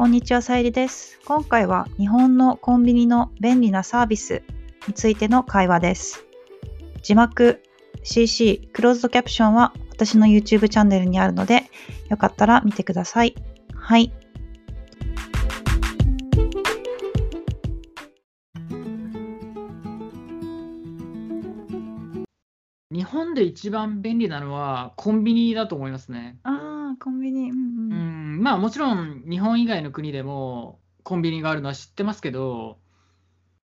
こんにちは、さゆりです。今回は日本のコンビニの便利なサービスについての会話です。字幕、CC、クローズドキャプションは私の YouTube チャンネルにあるので、よかったら見てください。はい。日本で一番便利なのはコンビニだと思いますね。ああ、コンビニ。うんまあもちろん日本以外の国でもコンビニがあるのは知ってますけど、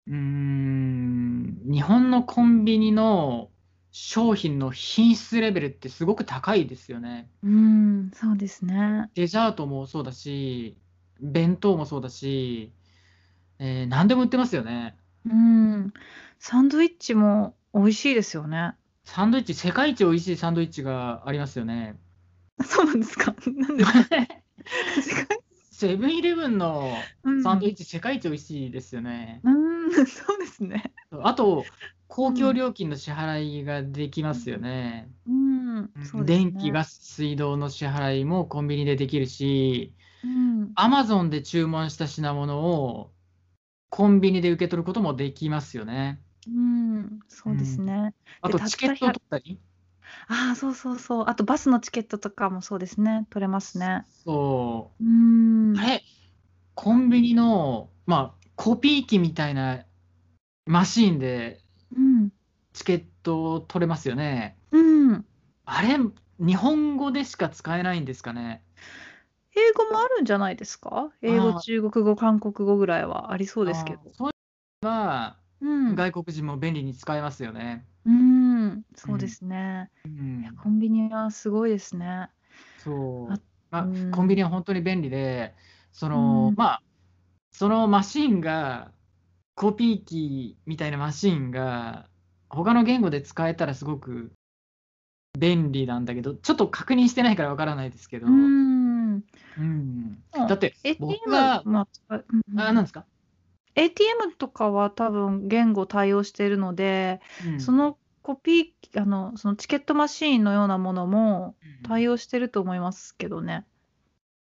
うーん、日本のコンビニの商品の品質レベルってすごく高いですよね。うん、そうですね。デザートもそうだし、弁当もそうだし、えー何でも売ってますよね。うん。サンドイッチも美味しいですよね。サンドイッチ、世界一美味しいサンドイッチがありますよね。そうなんですか？なんで？セブンイレブンのうんサンドイッチ世界一美味しいですよね。うん、そうですね。あと、公共料金の支払いができますよね。うん、そうですね。電気、ガス、水道の支払いもコンビニでできるし、うん、アマゾンで注文した品物をコンビニで受け取ることもできますよね。うん、そうですね。あと、チケットを取ったり。ああ、そうそうそう。あとバスのチケットとかもそうですね。取れますね。そうう。ん。あれ、コンビニの、まあ、コピー機みたいなマシーンでうん。チケットを取れますよね。うん。あれ、日本語でしか使えないんですかね。英語もあるんじゃないですか？英語、中国語、韓国語ぐらいはありそうですけどそういうのは、うん。外国人も便利に使えますよね。うん。そうですね。うん。いやコンビニはすごいですね。そう。あ。まあうん。コンビニは本当に便利で、その、うん。まあ、そのマシンが、コピー機みたいなマシンが、他の言語で使えたらすごく便利なんだけど、ちょっと確認してないからわからないですけど、ううん。ん。だって、僕が、まああ、なんですか、ATM とかは多分言語対応しているので、うん。そのコピー、あの、そのチケットマシーンのようなものもうん対応してると思いますけどね。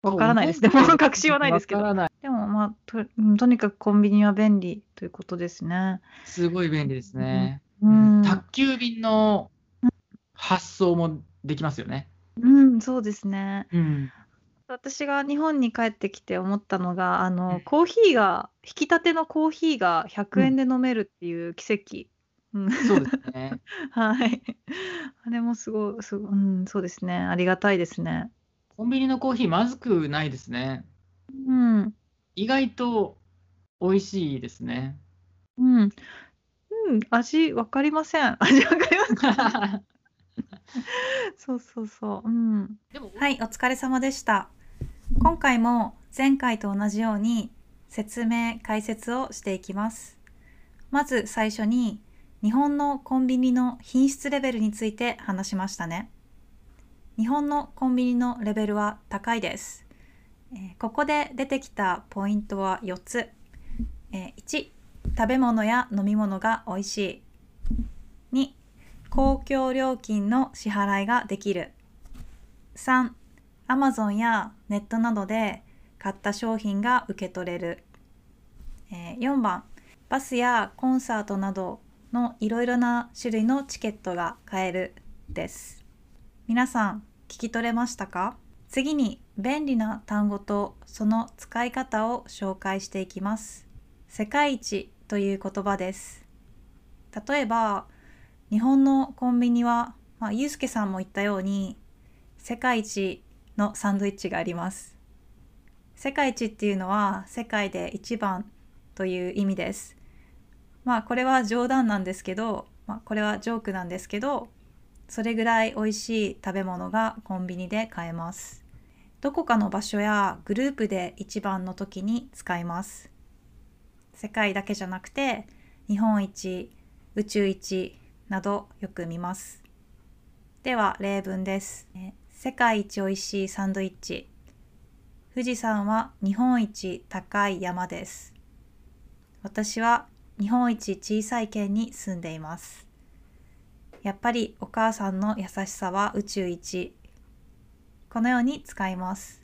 わからないです。でも、確信はないですけど。でも、まあと、うんとにかくコンビニは便利ということですね。すごい便利ですね。うん。宅急便の発送もできますよね。うん、そうですね。うん。私が日本に帰ってきて思ったのが、あうんの、コーヒーが、引き立てのコーヒーが100円で飲めるっていう奇跡。うん、そうですね。はい。あれもすごい、すごい、うん、そうですね。ありがたいですね。コンビニのコーヒーまずくないですね。うん。意外と美味しいですね。うん。うん、味わかりません。味わかりません。そうそうそう。うん。でも、はい、お疲れ様でした。今回も前回と同じように説明、解説をしていきます。まず最初に日本のコンビニの品質レベルについて話しましたね。日本のコンビニのレベルは高いです。えーここで出てきたポイントは4つ。えー1、食べ物や飲み物が美味しい。2、公共料金の支払いができる。3、Amazon やネットなどで買った商品が受け取れる。えー4番、バスやコンサートなどのいろいろな種類のチケットが買えるです。皆さん聞き取れましたか？次に便利な単語とその使い方を紹介していきます。世界一という言葉です。例えば日本のコンビニは、まあ、ゆうすけさんも言ったように世界一のサンドイッチがあります。世界一っていうのは世界で一番という意味です。まあこれは冗談なんですけど、まあ、これはジョークなんですけど、それぐらい美味しい食べ物がコンビニで買えます。どこかの場所やグループで一番の時に使います。世界だけじゃなくて日本一、宇宙一などよく見ます。では例文です。世界一おいしいサンドイッチ。富士山は日本一高い山です。私は日本一小さい県に住んでいます。やっぱりお母さんの優しさは宇宙一。このように使います。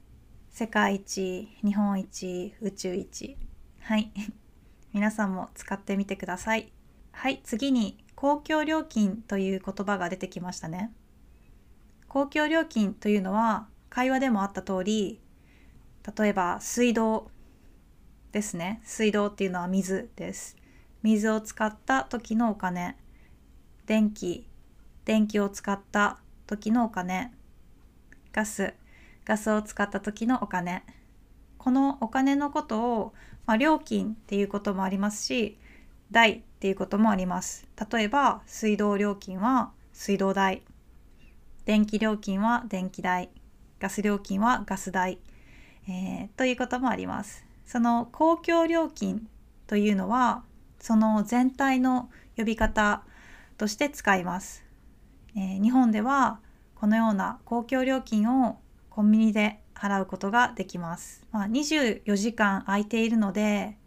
世界一日本一宇宙一。はい。皆さんも使ってみてください。はい。次に公共料金という言葉が出てきましたね。公共料金というのは会話でもあった通り例えば水道ですね。水道っていうのは水です。水を使った時のお金。電気。電気を使った時のお金。ガス。ガスを使った時のお金。このお金のことを、まあ、料金っていうこともありますし代っていうこともあります。例えば水道料金は水道代。電気料金は電気代。ガス料金はガス代、えー、ということもあります。その公共料金というのはその全体の呼び方として使います、えー、日本ではこのような公共料金をコンビニで払うことができます、まあ、24時間空いているので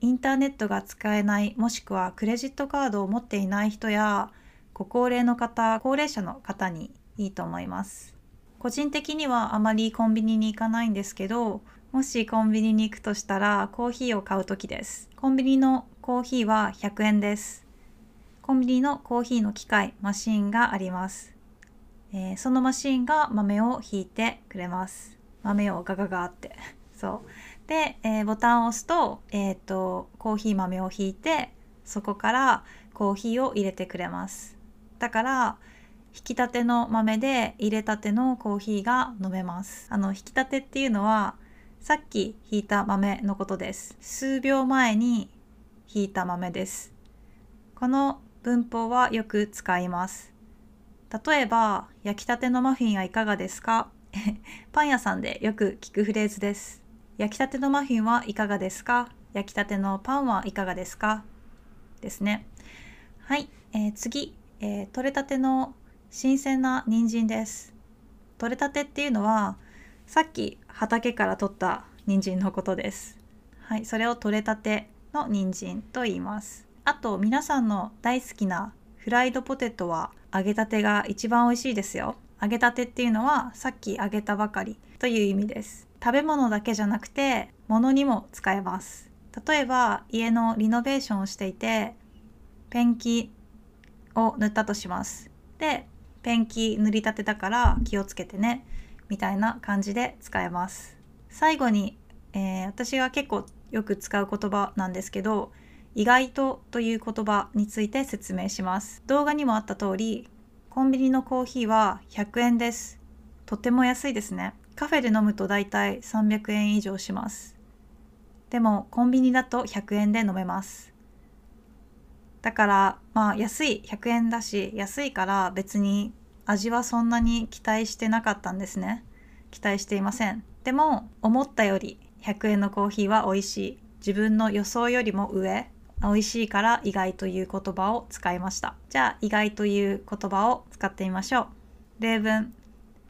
インターネットが使えないもしくはクレジットカードを持っていない人やご高齢の方高齢者の方にいいと思います。個人的にはあまりコンビニに行かないんですけどもしコンビニに行くとしたらコーヒーを買う時です。コンビニのコーヒーは100円です。コンビニのコーヒーの機械マシンがあります、えー、そのマシンが豆をひいてくれます。豆をガガガって。そう。で、えー、ボタンを押すと,、えーと、コーヒー豆をひいてそこからコーヒーを入れてくれます。だから引き立ての豆で入れたてのコーヒーが飲めます。あの引き立てっていうのはさっきひいた豆のことです。数秒前にひいた豆です。この文法はよく使います。例えば焼きたてのマフィンはいかがですか？パン屋さんでよく聞くフレーズです。焼きたてのマフィンはいかがですか？焼きたてのパンはいかがですか？ですね。はい、えー、次、えー、取れたての新鮮な人参です。取れたてっていうのはさっき畑から取った人参のことです。はいそれを取れたての人参と言います。あと皆さんの大好きなフライドポテトは揚げたてが一番美味しいですよ。揚げたてっていうのはさっき揚げたばかりという意味です。食べ物だけじゃなくて物にも使えます。例えば家のリノベーションをしていてペンキを塗ったとします。でペンキ塗りたてだから気をつけてね。みたいな感じで使えます。最後に、えー、私が結構よく使う言葉なんですけど意外とという言葉について説明します。動画にもあった通りコンビニのコーヒーは100円です。とても安いですね。カフェで飲むとだいたい300円以上します。でもコンビニだと100円で飲めます。だからまあ安い100円だし安いから別に味はそんなに期待してなかったんですね。期待していません。でも思ったより100円のコーヒーは美味しい。自分の予想よりも上美味しいから意外という言葉を使いました。じゃあ意外という言葉を使ってみましょう。例文。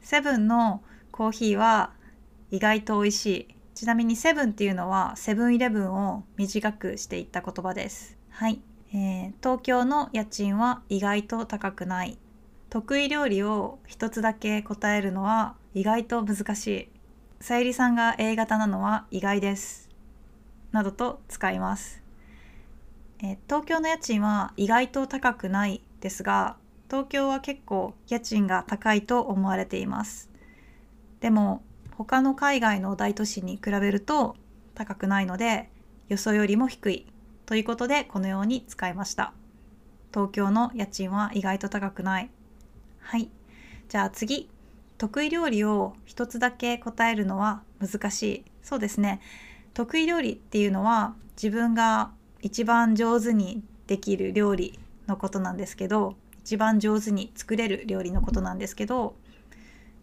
セブンのコーヒーは意外と美味しい。ちなみにセブンっていうのはセブンイレブンを短くしていった言葉です。はい。えー、東京の家賃は意外と高くない。得意料理を一つだけ答えるのは意外と難しい。さゆりさんが A 型なのは意外です。などと使います、え、東京の家賃は意外と高くないですが東京は結構家賃が高いと思われています。でも他の海外の大都市に比べると高くないので予想よりも低い。ということでこのように使いました。東京の家賃は意外と高くない。はい。じゃあ次。得意料理を一つだけ答えるのは難しい。そうですね。得意料理っていうのは自分が一番上手にできる料理のことなんですけど一番上手に作れる料理のことなんですけど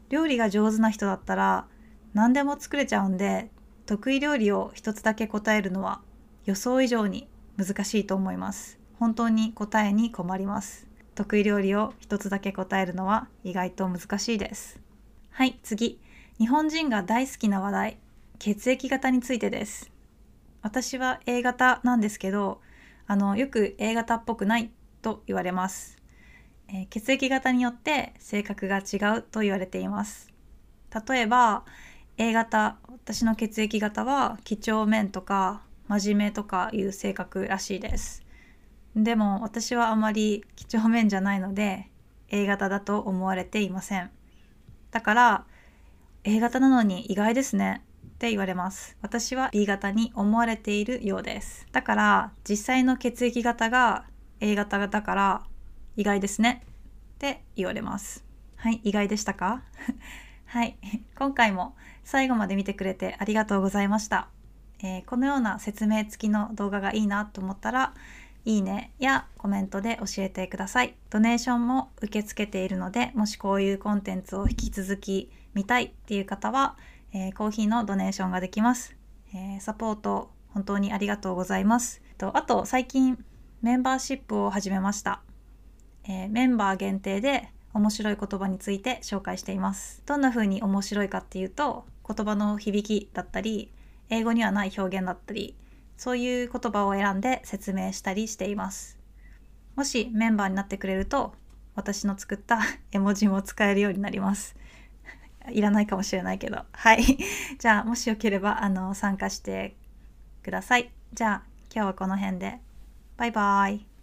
料理が上手な人だったら何でも作れちゃうんで得意料理を一つだけ答えるのは予想以上に難しいと思います。本当に答えに困ります。得意料理を一つだけ答えるのは意外と難しいです。はい次。日本人が大好きな話題。血液型についてです。私は A 型なんですけどあのよく A 型っぽくないと言われます、えー、血液型によって性格が違うと言われています。例えば A 型私の血液型は几帳面とか真面目とかいう性格らしいです。でも私はあまり几帳面じゃないので A 型だと思われていません。だから A 型なのに意外ですね。って言われます。私は B 型に思われているようです。だから実際の血液型が A 型だから意外ですね。って言われます。はい意外でしたか？はい。今回も最後まで見てくれてありがとうございました、えー、このような説明付きの動画がいいなと思ったらいいねやコメントで教えてください。ドネーションも受け付けているので、もしこういうコンテンツを引き続き見たいっていう方は、えー、コーヒーのドネーションができます。えー、サポート本当にありがとうございます。とあと最近メンバーシップを始めました。えー、メンバー限定で面白い言葉について紹介しています。どんな風に面白いかっていうと、言葉の響きだったり、英語にはない表現だったり、そういう言葉を選んで説明したりしています。もしメンバーになってくれると私の作った 絵文字も使えるようになります。いらないかもしれないけど。はい。じゃあもしよければあの参加してください。じゃあ今日はこの辺で。バイバーイ。